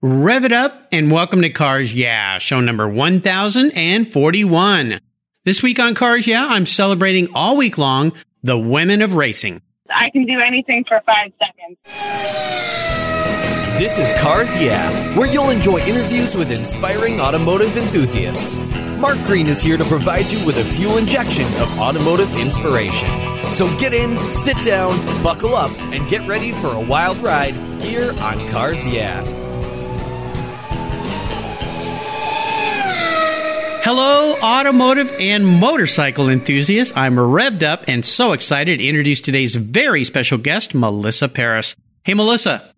Rev it up and welcome to Cars Yeah, show number 1041. This week on Cars Yeah, I'm celebrating all week long the women of racing. I can do anything for five seconds. This is Cars Yeah, where you'll enjoy interviews with inspiring automotive enthusiasts. Mark Green is here to provide you with a fuel injection of automotive inspiration. So get in, sit down, buckle up, and get ready for a wild ride here on Cars Yeah. Hello, automotive and motorcycle enthusiasts. I'm revved up and so excited to introduce today's very special guest, Melissa Paris. Hey, Melissa.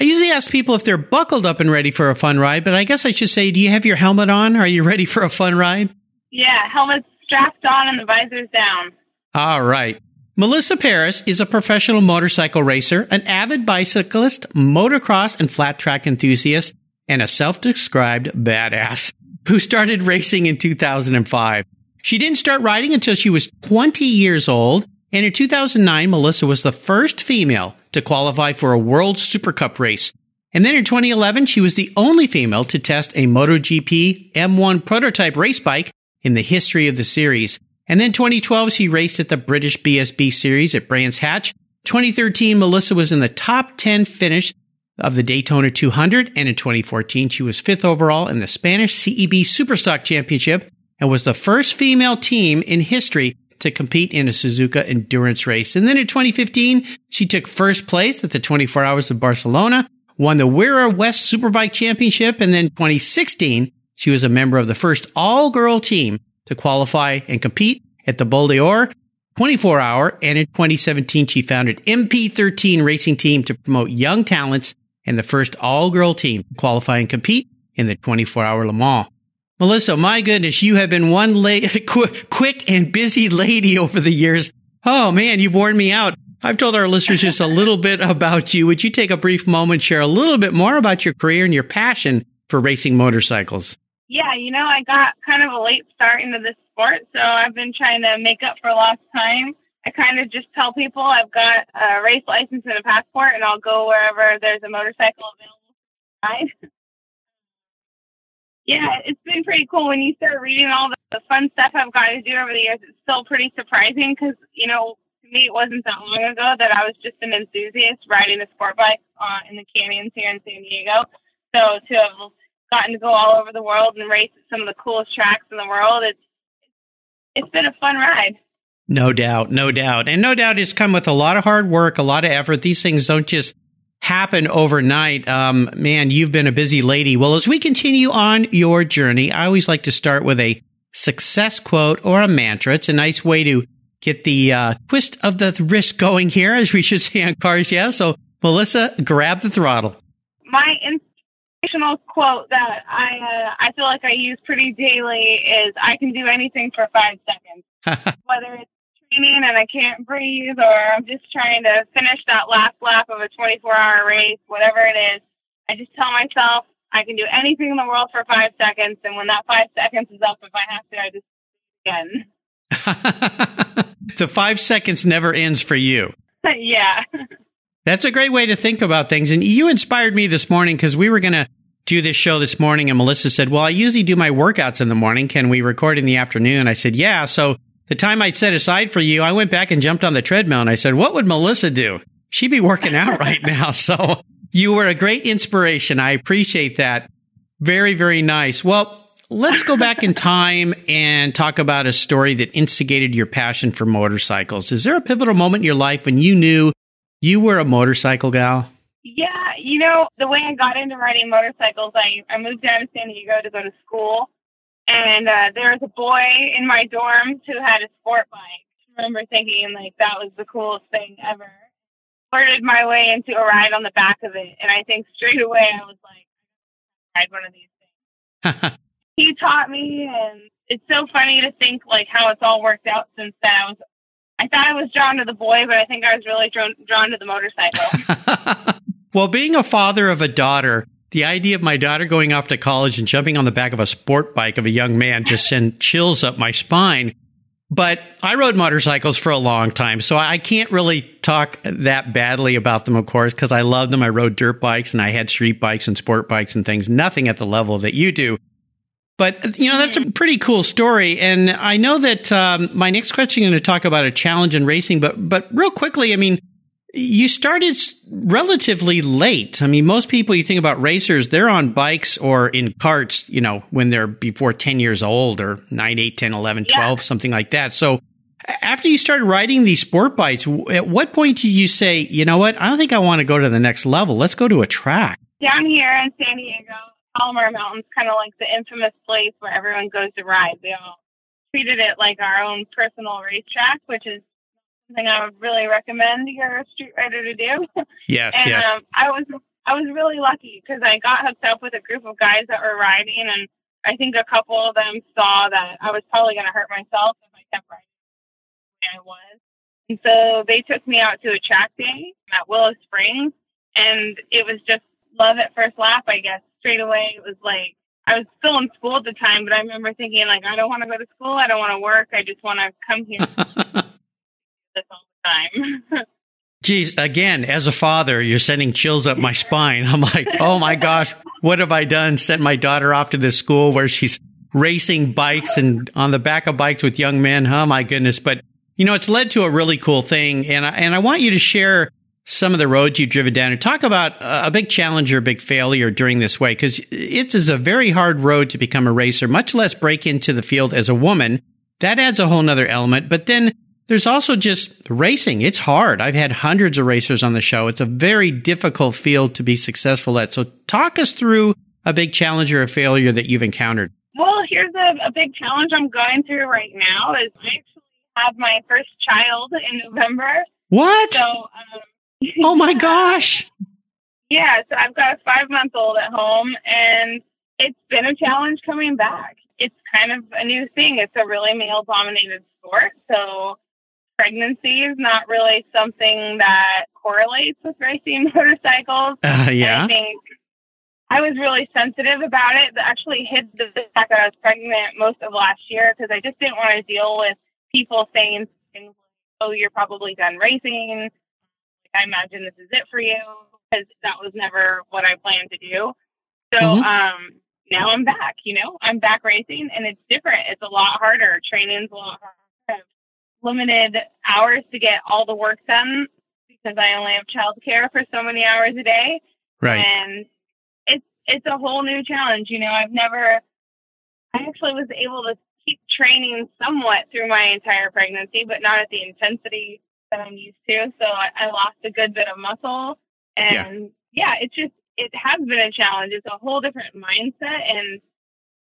I usually ask people if they're buckled up and ready for a fun ride, but I guess I should say, do you have your helmet on? Are you ready for a fun ride? Yeah, helmet's strapped on and the visor's down. All right. Melissa Paris is a professional motorcycle racer, an avid bicyclist, motocross and flat track enthusiast, and a self-described badass who started racing in 2005. She didn't start riding until she was 20 years old. And in 2009, Melissa was the first female to qualify for a World Super Cup race. And then in 2011, she was the only female to test a MotoGP M1 prototype race bike in the history of the series. And then 2012, she raced at the British BSB series at Brands Hatch. 2013, Melissa was in the top 10 finish of the Daytona 200. And in 2014, she was fifth overall in the Spanish CEV Superstock Championship and was the first female team in history to compete in a Suzuka endurance race. And then in 2015, she took first place at the 24 Hours of Barcelona, won the WERA West Superbike Championship. And then 2016, she was a member of the first all girl team to qualify and compete at the Bol d'Or 24 hour. And in 2017, she founded MP13 Racing Team to promote young talents and the first all girl team to qualify and compete in the 24 hour Le Mans. Melissa, my goodness, you have been one la- quick and busy lady over the years. Oh man, you've worn me out. I've told our listeners just a little bit about you. Would you take a brief moment, share a little bit more about your career and your passion for racing motorcycles? Yeah, you know, I got kind of a late start into this sport, so I've been trying to make up for lost time. I kind of just tell people I've got a race license and a passport, and I'll go wherever there's a motorcycle available yeah, it's been pretty cool when you start reading all the, the fun stuff I've got to do over the years. It's still pretty surprising because, you know, to me, it wasn't that long ago that I was just an enthusiast riding a sport bike uh, in the canyons here in San Diego. So to have gotten to go all over the world and race at some of the coolest tracks in the world, it's it's been a fun ride. No doubt, no doubt. And no doubt it's come with a lot of hard work, a lot of effort. These things don't just happen overnight. Um, man, you've been a busy lady. Well, as we continue on your journey, I always like to start with a success quote or a mantra. It's a nice way to get the uh, twist of the wrist going here, as we should say on cars. Yeah. So, Melissa, grab the throttle. My inspirational quote that I uh, I feel like I use pretty daily is "I can do anything for five seconds." Whether it's training and I can't breathe, or I'm just trying to finish that last lap of a 24 hour race, whatever it is, I just tell myself I can do anything in the world for five seconds. And when that five seconds is up, if I have to, I just again. the five seconds never ends for you. yeah. That's a great way to think about things. And you inspired me this morning because we were going to do this show this morning and Melissa said, well, I usually do my workouts in the morning. Can we record in the afternoon? I said, yeah. So the time I'd set aside for you, I went back and jumped on the treadmill and I said, what would Melissa do? She'd be working out right now. So you were a great inspiration. I appreciate that. Very, very nice. Well, let's go back in time and talk about a story that instigated your passion for motorcycles. Is there a pivotal moment in your life when you knew you were a motorcycle gal? Yeah, you know, the way I got into riding motorcycles, I, I moved down to San Diego to go to school and uh, there was a boy in my dorms who had a sport bike. I remember thinking like that was the coolest thing ever. Flirted my way into a ride on the back of it, and I think straight away I was like, I'd ride one of these things. he taught me, and it's so funny to think like how it's all worked out since then. I was, I thought I was drawn to the boy, but I think I was really drawn drawn to the motorcycle. well, being a father of a daughter, the idea of my daughter going off to college and jumping on the back of a sport bike of a young man just sent chills up my spine. But I rode motorcycles for a long time, so I can't really talk that badly about them, of course, because I love them. I rode dirt bikes and I had street bikes and sport bikes and things, nothing at the level that you do. But, you know, that's a pretty cool story. And I know that um, my next question is going to talk about a challenge in racing, but, but real quickly, I mean, you started relatively late. I mean, most people you think about racers, they're on bikes or in karts, you know, when they're before 10 years old or 9, 8, 10, 11, 12, yeah. something like that. So after you started riding these sport bikes, at what point did you say, you know what, I don't think I want to go to the next level. Let's go to a track. Down here in San Diego, Palomar Mountain's kind of like the infamous place where everyone goes to ride. They all treated it like our own personal racetrack, which is something I would really recommend your street rider to do. Yes, and, yes. Um, I was I was really lucky because I got hooked up with a group of guys that were riding, and I think a couple of them saw that I was probably going to hurt myself if I kept riding the I was. And so they took me out to a track day at Willow Springs, and it was just love at first lap, I guess. Straight away, it was like I was still in school at the time, but I remember thinking like, I don't want to go to school, I don't want to work, I just want to come here. this all the time. Geez, again, as a father, you're sending chills up my spine. I'm like, oh my gosh, what have I done? Sent my daughter off to this school where she's racing bikes and on the back of bikes with young men. Oh my goodness. But you know, it's led to a really cool thing. And I, and I want you to share some of the roads you've driven down and talk about a big challenge or a big failure during this way. Cause it is a very hard road to become a racer, much less break into the field as a woman. That adds a whole nother element. But then there's also just racing. It's hard. I've had hundreds of racers on the show. It's a very difficult field to be successful at. So talk us through a big challenge or a failure that you've encountered. Well, here's a, a big challenge I'm going through right now is I actually have my first child in November. What? So, um, oh my gosh. Yeah, so I've got a five month old at home and it's been a challenge coming back. It's kind of a new thing. It's a really male dominated sport. So pregnancy is not really something that correlates with racing motorcycles. Uh, yeah. I think I was really sensitive about it. That actually hid the fact that I was pregnant most of last year because I just didn't want to deal with people saying things like, "Oh, you're probably done racing." Like, I imagine this is it for you because that was never what I planned to do. So mm-hmm. um, now I'm back. You know, I'm back racing, and it's different. It's a lot harder. Training's a lot harder limited hours to get all the work done because I only have childcare for so many hours a day. Right. And it's it's a whole new challenge. You know, I've never I actually was able to keep training somewhat through my entire pregnancy, but not at the intensity that I'm used to. So I, I lost a good bit of muscle and yeah. yeah, it's just it has been a challenge. It's a whole different mindset and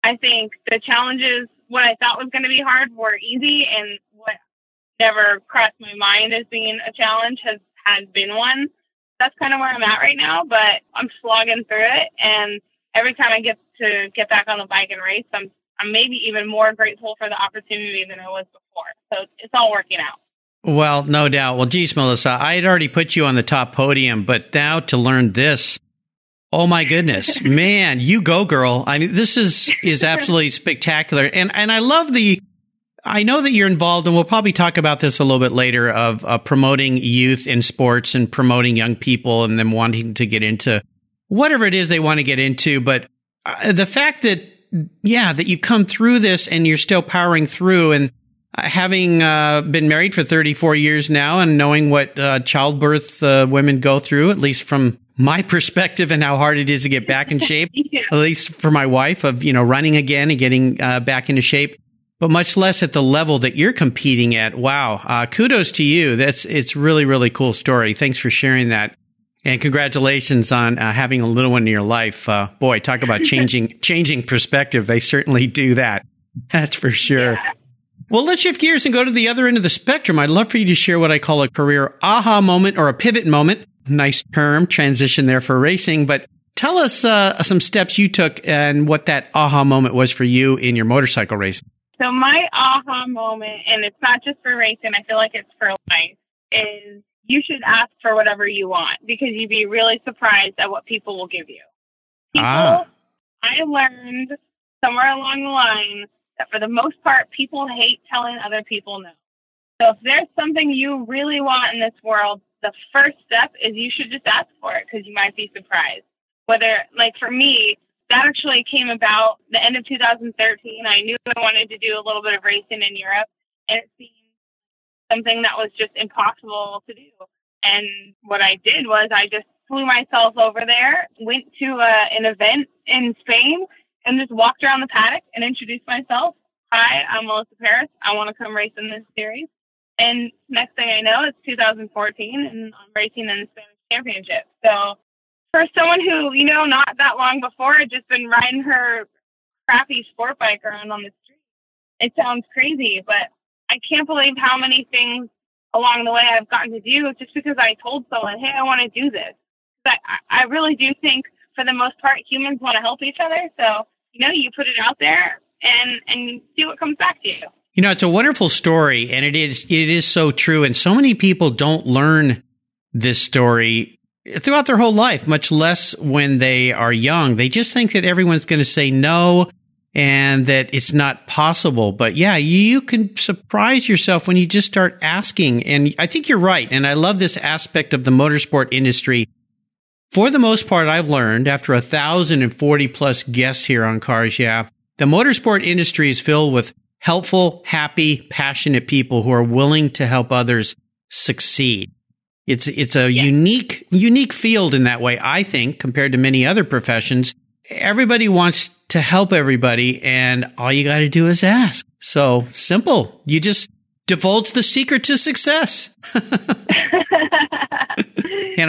I think the challenges what I thought was going to be hard were easy and what never crossed my mind as being a challenge has has been one. That's kind of where I'm at right now, but I'm slogging through it. And every time I get to get back on the bike and race, I'm I'm maybe even more grateful for the opportunity than I was before. So it's all working out. Well, no doubt. Well, geez, Melissa, I had already put you on the top podium, but now to learn this, oh my goodness, man, you go, girl. I mean, this is is absolutely spectacular, and and I love the I know that you're involved, and we'll probably talk about this a little bit later of uh, promoting youth in sports and promoting young people and them wanting to get into whatever it is they want to get into. But uh, the fact that, yeah, that you've come through this and you're still powering through and uh, having uh, been married for 34 years now and knowing what uh, childbirth uh, women go through, at least from my perspective and how hard it is to get back in shape, yeah. at least for my wife of, you know, running again and getting back into shape but much less at the level that you're competing at. Wow. Uh, kudos to you. That's, it's really, really cool story. Thanks for sharing that. And congratulations on uh, having a little one in your life. Uh, boy, talk about changing, changing perspective. They certainly do that. That's for sure. Yeah. Well, let's shift gears and go to the other end of the spectrum. I'd love for you to share what I call a career aha moment or a pivot moment. Nice term transition there for racing, but tell us uh, some steps you took and what that aha moment was for you in your motorcycle racing. So my aha moment, and it's not just for racing, I feel like it's for life, is you should ask for whatever you want because you'd be really surprised at what people will give you. People, ah. I learned somewhere along the line that for the most part, people hate telling other people no. So if there's something you really want in this world, the first step is you should just ask for it because you might be surprised. Whether, like for me, that actually came about the end of 2013. I knew I wanted to do a little bit of racing in Europe, and it seemed something that was just impossible to do. And what I did was I just flew myself over there, went to uh, an event in Spain, and just walked around the paddock and introduced myself. Hi, I'm Melissa Paris. I want to come race in this series. And next thing I know, it's 2014, and I'm racing in the Spanish Championship. So for someone who, you know, not that long before had just been riding her crappy sport bike around on the street, it sounds crazy, but I can't believe how many things along the way I've gotten to do just because I told someone, hey, I want to do this. But I really do think, for the most part, humans want to help each other. So, you know, you put it out there and and see what comes back to you. You know, it's a wonderful story, and it is it is so true. And so many people don't learn this story throughout their whole life, much less when they are young. They just think that everyone's going to say no and that it's not possible. But yeah, you can surprise yourself when you just start asking. And I think you're right. And I love this aspect of the motorsport industry. For the most part, I've learned after a thousand and forty plus guests here on Cars Yeah, the motorsport industry is filled with helpful, happy, passionate people who are willing to help others succeed. It's it's a yeah. unique unique field in that way, I think, compared to many other professions. Everybody wants to help everybody, and all you got to do is ask. So simple. You just divulge the secret to success, and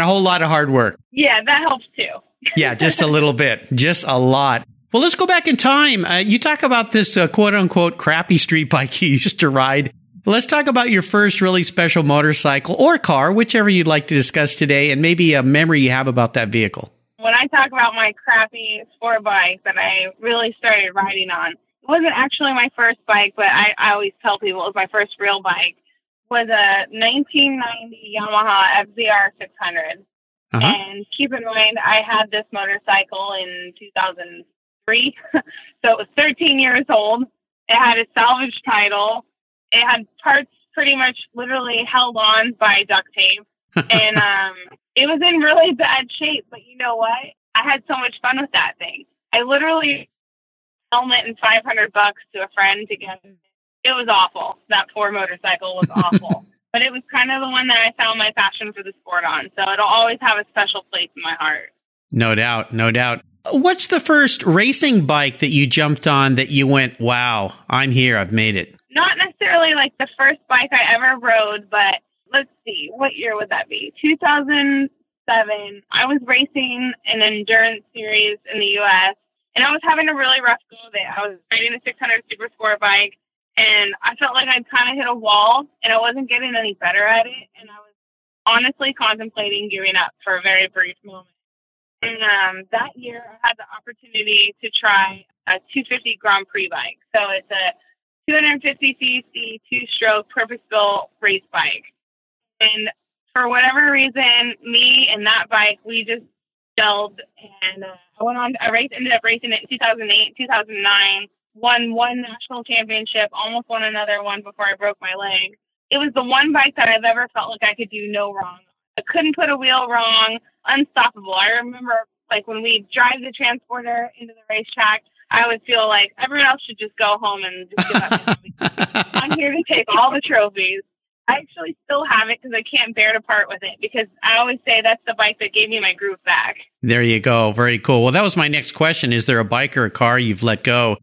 a whole lot of hard work. Yeah, that helps too. yeah, just a little bit, just a lot. Well, let's go back in time. Uh, you talk about this uh, quote unquote crappy street bike you used to ride Let's talk about your first really special motorcycle or car, whichever you'd like to discuss today, and maybe a memory you have about that vehicle. When I talk about my crappy sport bike that I really started riding on, it wasn't actually my first bike, but I, I always tell people it was my first real bike. Was a 1990 Yamaha FZR 600. Uh-huh. And keep in mind, I had this motorcycle in 2003, so it was 13 years old. It had a salvage title it had parts pretty much literally held on by duct tape. and um, it was in really bad shape. But you know what? I had so much fun with that thing. I literally helmet and 500 bucks to a friend to get it. It was awful. That poor motorcycle was awful. but it was kind of the one that I found my passion for the sport on. So it'll always have a special place in my heart. No doubt. No doubt. What's the first racing bike that you jumped on that you went, wow, I'm here, I've made it? Not necessarily like the first bike I ever rode, but let's see, what year would that be? 2007. I was racing an endurance series in the U.S. and I was having a really rough go of it. I was riding a 600 Super Sport bike and I felt like I'd kind of hit a wall and I wasn't getting any better at it. And I was honestly contemplating giving up for a very brief moment. And um, that year, I had the opportunity to try a 250 Grand Prix bike. So it's a 250 cc two stroke purpose built race bike. And for whatever reason, me and that bike, we just gelled. And uh, I went on, I race, ended up racing it in 2008, 2009, won one national championship, almost won another one before I broke my leg. It was the one bike that I've ever felt like I could do no wrong. I couldn't put a wheel wrong, unstoppable. I remember like when we drive the transporter into the racetrack, I would feel like everyone else should just go home and just give up. I'm here to take all the trophies. I actually still have it because I can't bear to part with it because I always say that's the bike that gave me my groove back. There you go. Very cool. Well, that was my next question. Is there a bike or a car you've let go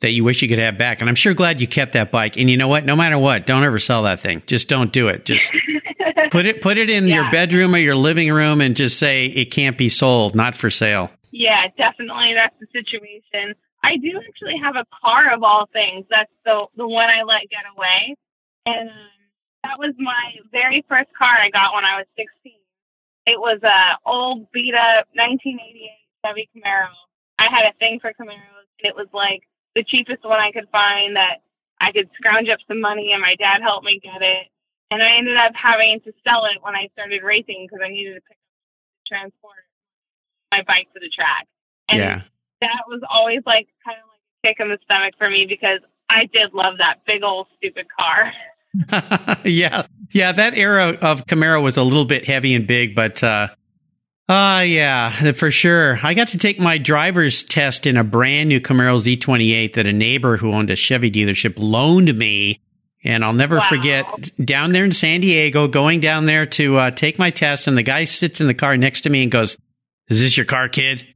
that you wish you could have back? And I'm sure glad you kept that bike. And you know what? No matter what, don't ever sell that thing. Just don't do it. Just put it put it in yeah. your bedroom or your living room and just say it can't be sold, not for sale. Yeah, definitely that's the situation. I do actually have a car of all things. That's the the one I let get away, and um, that was my very first car I got when I was 16. It was a old beat up 1988 Chevy Camaro. I had a thing for Camaros, and it was like the cheapest one I could find that I could scrounge up some money, and my dad helped me get it. And I ended up having to sell it when I started racing because I needed to pick transport my bike to the track. And yeah that was always like kind of like a kick in the stomach for me because I did love that big old stupid car. yeah. Yeah, that era of Camaro was a little bit heavy and big, but uh uh yeah, for sure. I got to take my driver's test in a brand new Camaro Z28 that a neighbor who owned a Chevy dealership loaned me. And I'll never Wow. forget down there in San Diego, going down there to uh, take my test, and the guy sits in the car next to me and goes, "Is this your car, kid?"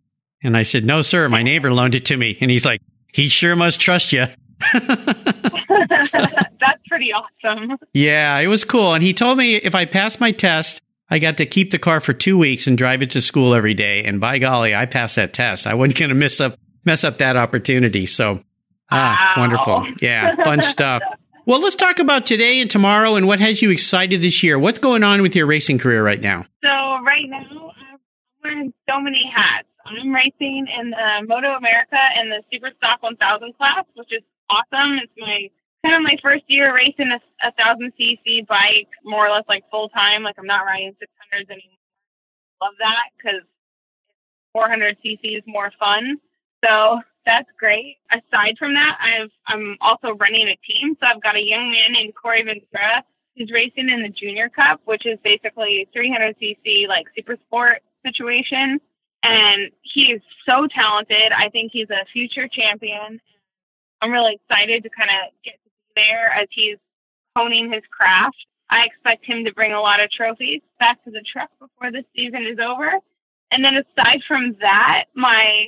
And I said, "No, sir. My neighbor loaned it to me." And he's like, "He sure must trust you." That's pretty awesome. Yeah, it was cool. And he told me if I passed my test, I got to keep the car for two weeks and drive it to school every day. And by golly, I passed that test. I wasn't going to miss up mess up that opportunity. So, ah, Wow. wonderful. Yeah, fun stuff. Well, let's talk about today and tomorrow and what has you excited this year. What's going on with your racing career right now? So right now, I'm wearing so many hats. I'm racing in the Moto America in the Super Stock 1000 class, which is awesome. It's my kind of my first year racing a, a thousand cc bike, more or less like full time. Like I'm not riding 600s anymore. Love that because 400 cc is more fun. So that's great. Aside from that, I've I'm also running a team. So I've got a young man named Corey Ventura who's racing in the Junior Cup, which is basically 300 cc like super sport situation. And he is so talented. I think he's a future champion. I'm really excited to kind of get there as he's honing his craft. I expect him to bring a lot of trophies back to the truck before the season is over. And then aside from that, my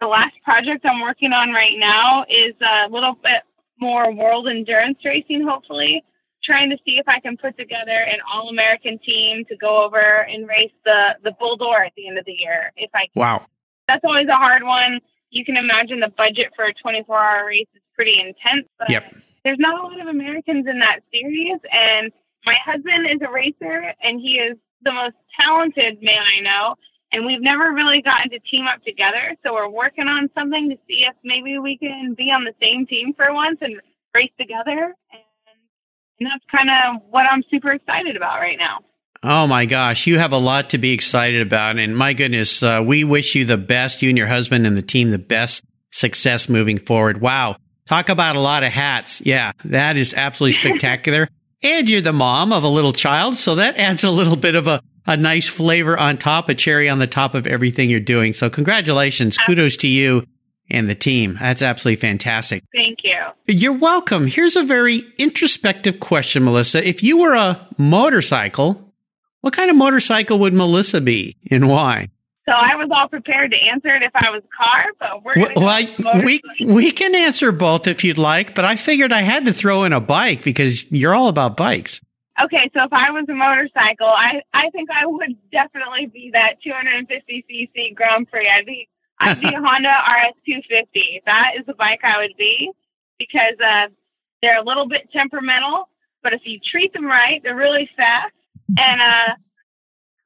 the last project I'm working on right now is a little bit more world endurance racing, hopefully. Trying to see if I can put together an all American team to go over and race the, the Bol d'Or at the end of the year. If I can. Wow. that's always a hard one. You can imagine the budget for a 24 hour race is pretty intense. But Yep. There's not a lot of Americans in that series. And my husband is a racer and he is the most talented man I know. And we've never really gotten to team up together. So we're working on something to see if maybe we can be on the same team for once and race together. And, and that's kind of what I'm super excited about right now. Oh my gosh, you have a lot to be excited about. And my goodness, uh, we wish you the best, you and your husband and the team, the best success moving forward. Wow. Talk about a lot of hats. Yeah, that is absolutely spectacular. and you're the mom of a little child. So that adds a little bit of a, a nice flavor on top, a cherry on the top of everything you're doing. So congratulations. Kudos to you and the team. That's absolutely fantastic. Thank you. You're welcome. Here's a very introspective question, Melissa. If you were a motorcycle, what kind of motorcycle would Melissa be and why? So I was all prepared to answer it if I was a car, but we're Well, gonna I- go with we we can answer both if you'd like, but I figured I had to throw in a bike because you're all about bikes. Okay, so if I was a motorcycle, I I think I would definitely be that 250 cc Grand Prix. I'd be I'd be a Honda RS 250. That is the bike I would be because uh, they're a little bit temperamental, but if you treat them right, they're really fast and uh,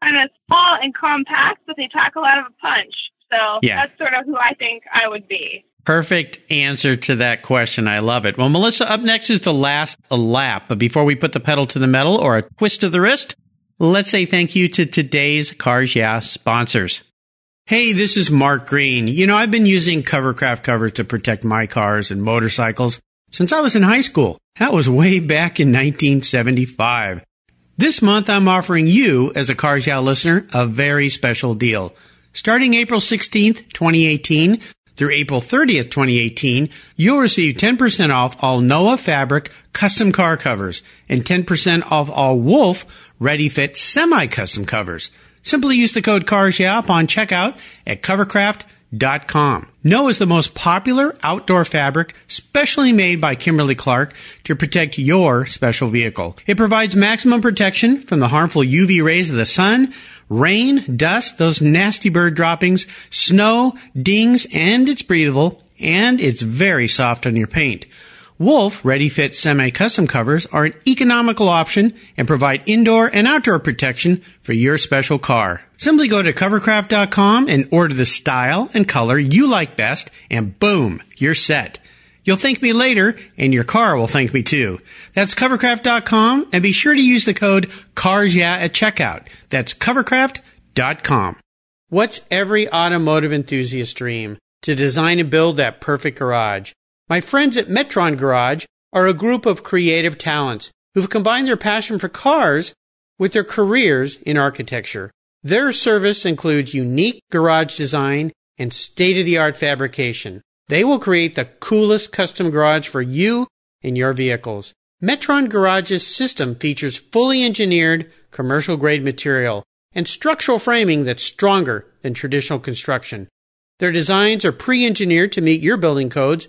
kind of small and compact, but they pack a lot of a punch. So Yeah. that's sort of who I think I would be. Perfect answer to that question. I love it. Well, Melissa, up next is the last lap. But before we put the pedal to the metal or a twist of the wrist, let's say thank you to today's Cars Yeah sponsors. Hey, this is Mark Green. You know, I've been using Covercraft covers to protect my cars and motorcycles since I was in high school. That was way back in 1975. This month, I'm offering you, as a Cars listener, a very special deal. Starting April 16th, 2018 through April 30th, 2018, you'll receive 10% off all Noah Fabric custom car covers and 10% off all Wolf Ready Fit semi-custom covers. Simply use the code CARS yeah upon checkout at covercraft.com. Noah is the most popular outdoor fabric specially made by Kimberly Clark to protect your special vehicle. It provides maximum protection from the harmful UV rays of the sun, rain, dust, those nasty bird droppings, snow, dings, and it's breathable and it's very soft on your paint. Wolf Ready Fit Semi Custom Covers are an economical option and provide indoor and outdoor protection for your special car. Simply go to covercraft.com and order the style and color you like best, and boom, you're set. You'll thank me later, and your car will thank me too. That's covercraft.com, and be sure to use the code CARSYEAH at checkout. That's covercraft.com. What's every automotive enthusiast dream? To design and build that perfect garage. My friends at Metron Garage are a group of creative talents who've combined their passion for cars with their careers in architecture. Their service includes unique garage design and state of the art fabrication. They will create the coolest custom garage for you and your vehicles. Metron Garage's system features fully engineered commercial grade material and structural framing that's stronger than traditional construction. Their designs are pre-engineered to meet your building codes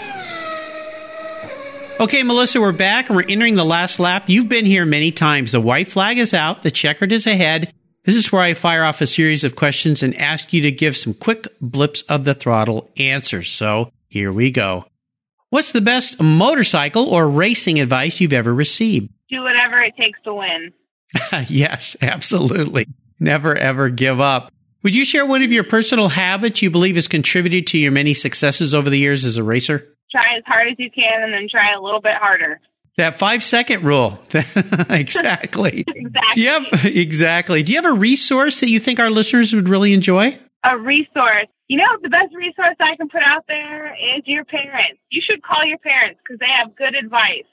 Okay, Melissa, we're back and we're entering the last lap. You've been here many times. The white flag is out, the checkered is ahead. This is where I fire off a series of questions and ask you to give some quick blips of the throttle answers. So here we go. What's the best motorcycle or racing advice you've ever received? Do whatever it takes to win. yes, absolutely. Never ever give up. Would you share one of your personal habits you believe has contributed to your many successes over the years as a racer? Try as hard as you can and then try a little bit harder. That five second rule. exactly. exactly. Do you have, exactly. Do you have a resource that you think our listeners would really enjoy? A resource. You know, the best resource I can put out there is your parents. You should call your parents because they have good advice.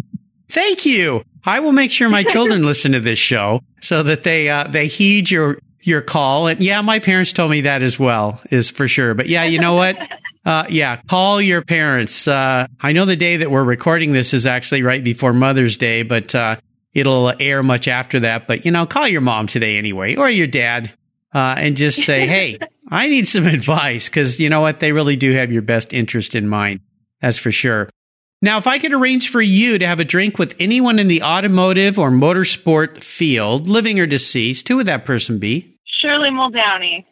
Thank you. I will make sure my children listen to this show so that they uh, they heed your your call. And yeah, my parents told me that as well, is for sure. But yeah, you know what? Uh, yeah, call your parents. Uh, I know the day that we're recording this is actually right before Mother's Day, but uh, it'll air much after that. But you know, call your mom today anyway, or your dad, uh, and just say, "Hey, I need some advice," because you know what? They really do have your best interest in mind. That's for sure. Now, if I could arrange for you to have a drink with anyone in the automotive or motorsport field, living or deceased, who would that person be? Shirley Muldowney.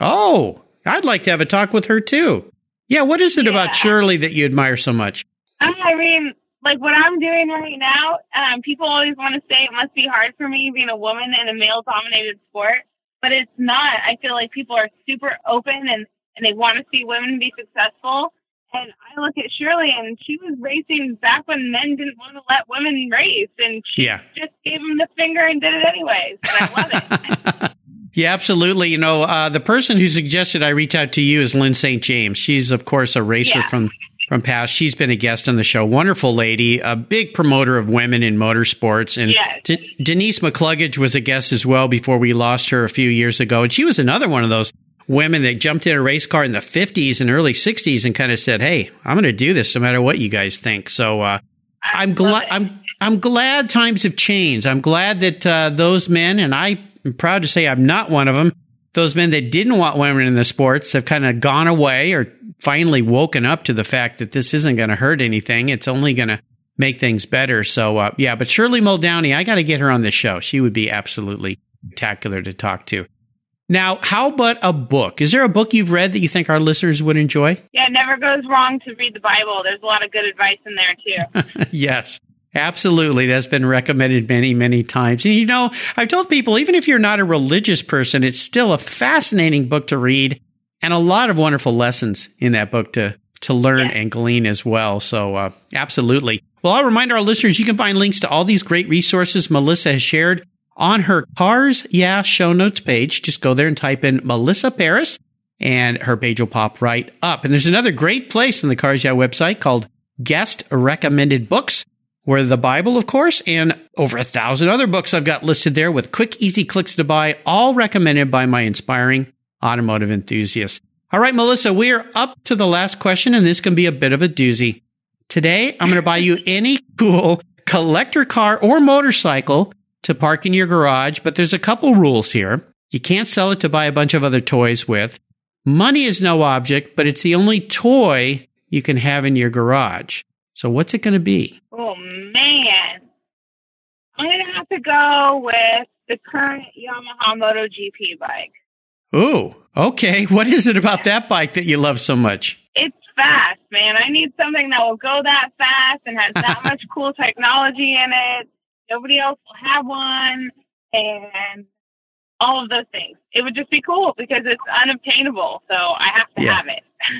Oh, I'd like to have a talk with her too. Yeah, what is it yeah. about Shirley that you admire so much? I mean, like what I'm doing right now, um, people always want to say it must be hard for me being a woman in a male dominated sport, but it's not. I feel like people are super open and, and they want to see women be successful. And I look at Shirley, and she was racing back when men didn't want to let women race, and she yeah. just gave them the finger and did it anyways. And I love it. yeah, absolutely. You know, uh, the person who suggested I reach out to you is Lyn St. James. She's, of course, a racer yeah. from from past. She's been a guest on the show. Wonderful lady, a big promoter of women in motorsports. And yes. De- Denise McCluggage was a guest as well before we lost her a few years ago. And she was another one of those women that jumped in a race car in the 50s and early 60s and kind of said, "Hey, I'm going to do this no matter what you guys think." So uh, I'm glad I'm I'm glad times have changed. I'm glad that uh, those men and I'm proud to say I'm not one of them. Those men that didn't want women in the sports have kind of gone away or finally woken up to the fact that this isn't going to hurt anything. It's only going to make things better. So uh, yeah, but Shirley Muldowney, I got to get her on this show. She would be absolutely spectacular to talk to. Now, how about a book? Is there a book you've read that you think our listeners would enjoy? Yeah, it never goes wrong to read the Bible. There's a lot of good advice in there, too. yes. Absolutely. That's been recommended many, many times. And you know, I've told people, even if you're not a religious person, it's still a fascinating book to read and a lot of wonderful lessons in that book to, to learn and glean as well. So, uh, absolutely. Well, I'll remind our listeners you can find links to all these great resources Melissa has shared on her Cars Yeah show notes page. Just go there and type in Melissa Paris and her page will pop right up. And there's another great place in the Cars Yeah website called Guest Recommended Books, where the Bible, of course, and over a thousand other books I've got listed there with quick, easy clicks to buy, all recommended by my inspiring automotive enthusiasts. All right, Melissa, we are up to the last question, and this can be a bit of a doozy. Today, I'm going to buy you any cool collector car or motorcycle to park in your garage, but there's a couple rules here. You can't sell it to buy a bunch of other toys with. Money is no object, but it's the only toy you can have in your garage. So what's it going to be? Oh man. I'm going to have to go with the current Yamaha MotoGP bike. Ooh, okay. What is it about that bike that you love so much? It's fast, man. I need something that will go that fast and has that much cool technology in it. Nobody else will have one, and all of those things. It would just be cool because it's unobtainable. So I have to Yeah. have it.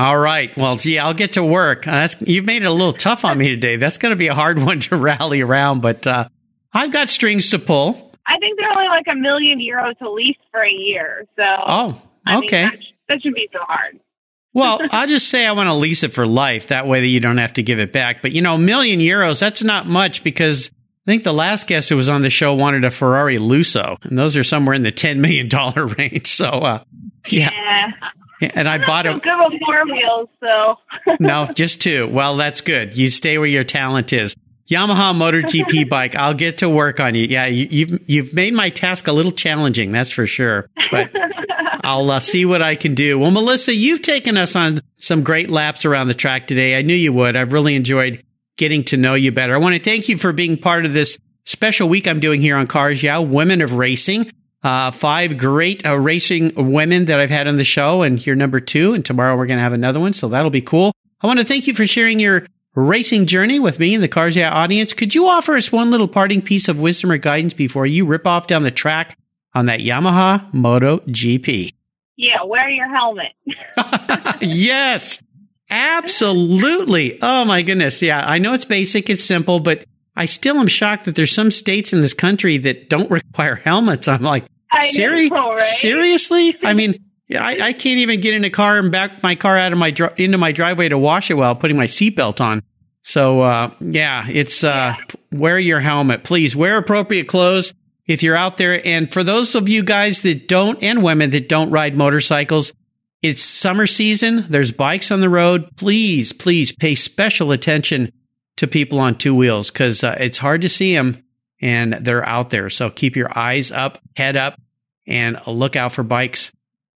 All right. Well, gee, I'll get to work. Uh, that's, you've made it a little tough on me today. That's going to be a hard one to rally around, but uh, I've got strings to pull. I think they're only like a million euros to lease for a year. So Oh, I mean, okay. that, that shouldn't be so hard. Well, I'll just say I want to lease it for life. That way that you don't have to give it back. But you know, a million euros, that's not much because I think the last guest who was on the show wanted a Ferrari Lusso and those are somewhere in the $10 million range. So, uh, yeah. Yeah. And I bought a, good with four wheels, so no, just two. Well, that's good. You stay where your talent is. Yamaha MotoGP bike. I'll get to work on you. Yeah, you, you've you've made my task a little challenging. That's for sure. But I'll uh, see what I can do. Well, Melissa, you've taken us on some great laps around the track today. I knew you would. I've really enjoyed getting to know you better. I want to thank you for being part of this special week I'm doing here on Cars Yeah, Women of Racing. Uh, five great uh, racing women that I've had on the show, and you're number two. And tomorrow we're going to have another one, so that'll be cool. I want to thank you for sharing your racing journey with me and the Cars Yeah audience. Could you offer us one little parting piece of wisdom or guidance before you rip off down the track on that Yamaha Moto GP? yeah, wear your helmet. yes, absolutely. Oh my goodness. Yeah, I know it's basic, it's simple, but I still am shocked that there's some states in this country that don't require helmets. I'm like, Seri- know, right? seriously? I mean, I, I can't even get in a car and back my car out of my dri- into my driveway to wash it while putting my seatbelt on. So uh, yeah, it's uh, wear your helmet, please. Wear appropriate clothes if you're out there. And for those of you guys that don't and women that don't ride motorcycles, it's summer season. There's bikes on the road. Please, please pay special attention to people on two wheels because uh, it's hard to see them and they're out there. So keep your eyes up, head up, and look out for bikes.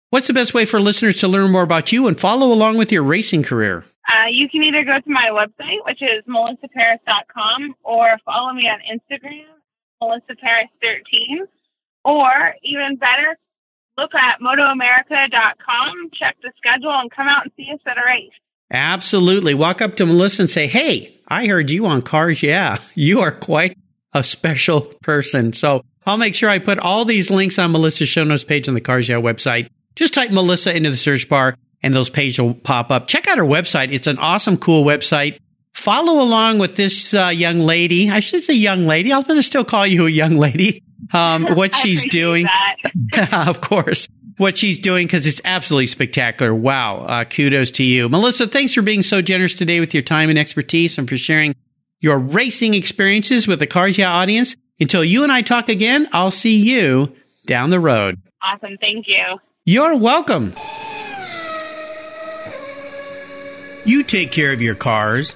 What's the best way for listeners to learn more about you and follow along with your racing career? Uh, you can either go to my website, which is melissaparis.com, or follow me on Instagram, melissaparis13, or even better, look at motoamerica.com, check the schedule, and come out and see us at a race. Absolutely. Walk up to Melissa and say, Hey, I heard you on cars. Yeah, you are quite a special person. So I'll make sure I put all these links on Melissa's show notes page on the Cars Yeah website. Just type Melissa into the search bar and those pages will pop up. Check out her website. It's an awesome, cool website. Follow along with this uh, young lady. I should say young lady. I'm going to still call you a young lady. Um, what she's doing. of course, what she's doing because it's absolutely spectacular. Wow. Uh, kudos to you. Melissa, thanks for being so generous today with your time and expertise and for sharing your racing experiences with the Cars Yeah audience. Until you and I talk again, I'll see you down the road. Awesome. Thank you. You're welcome. You take care of your cars,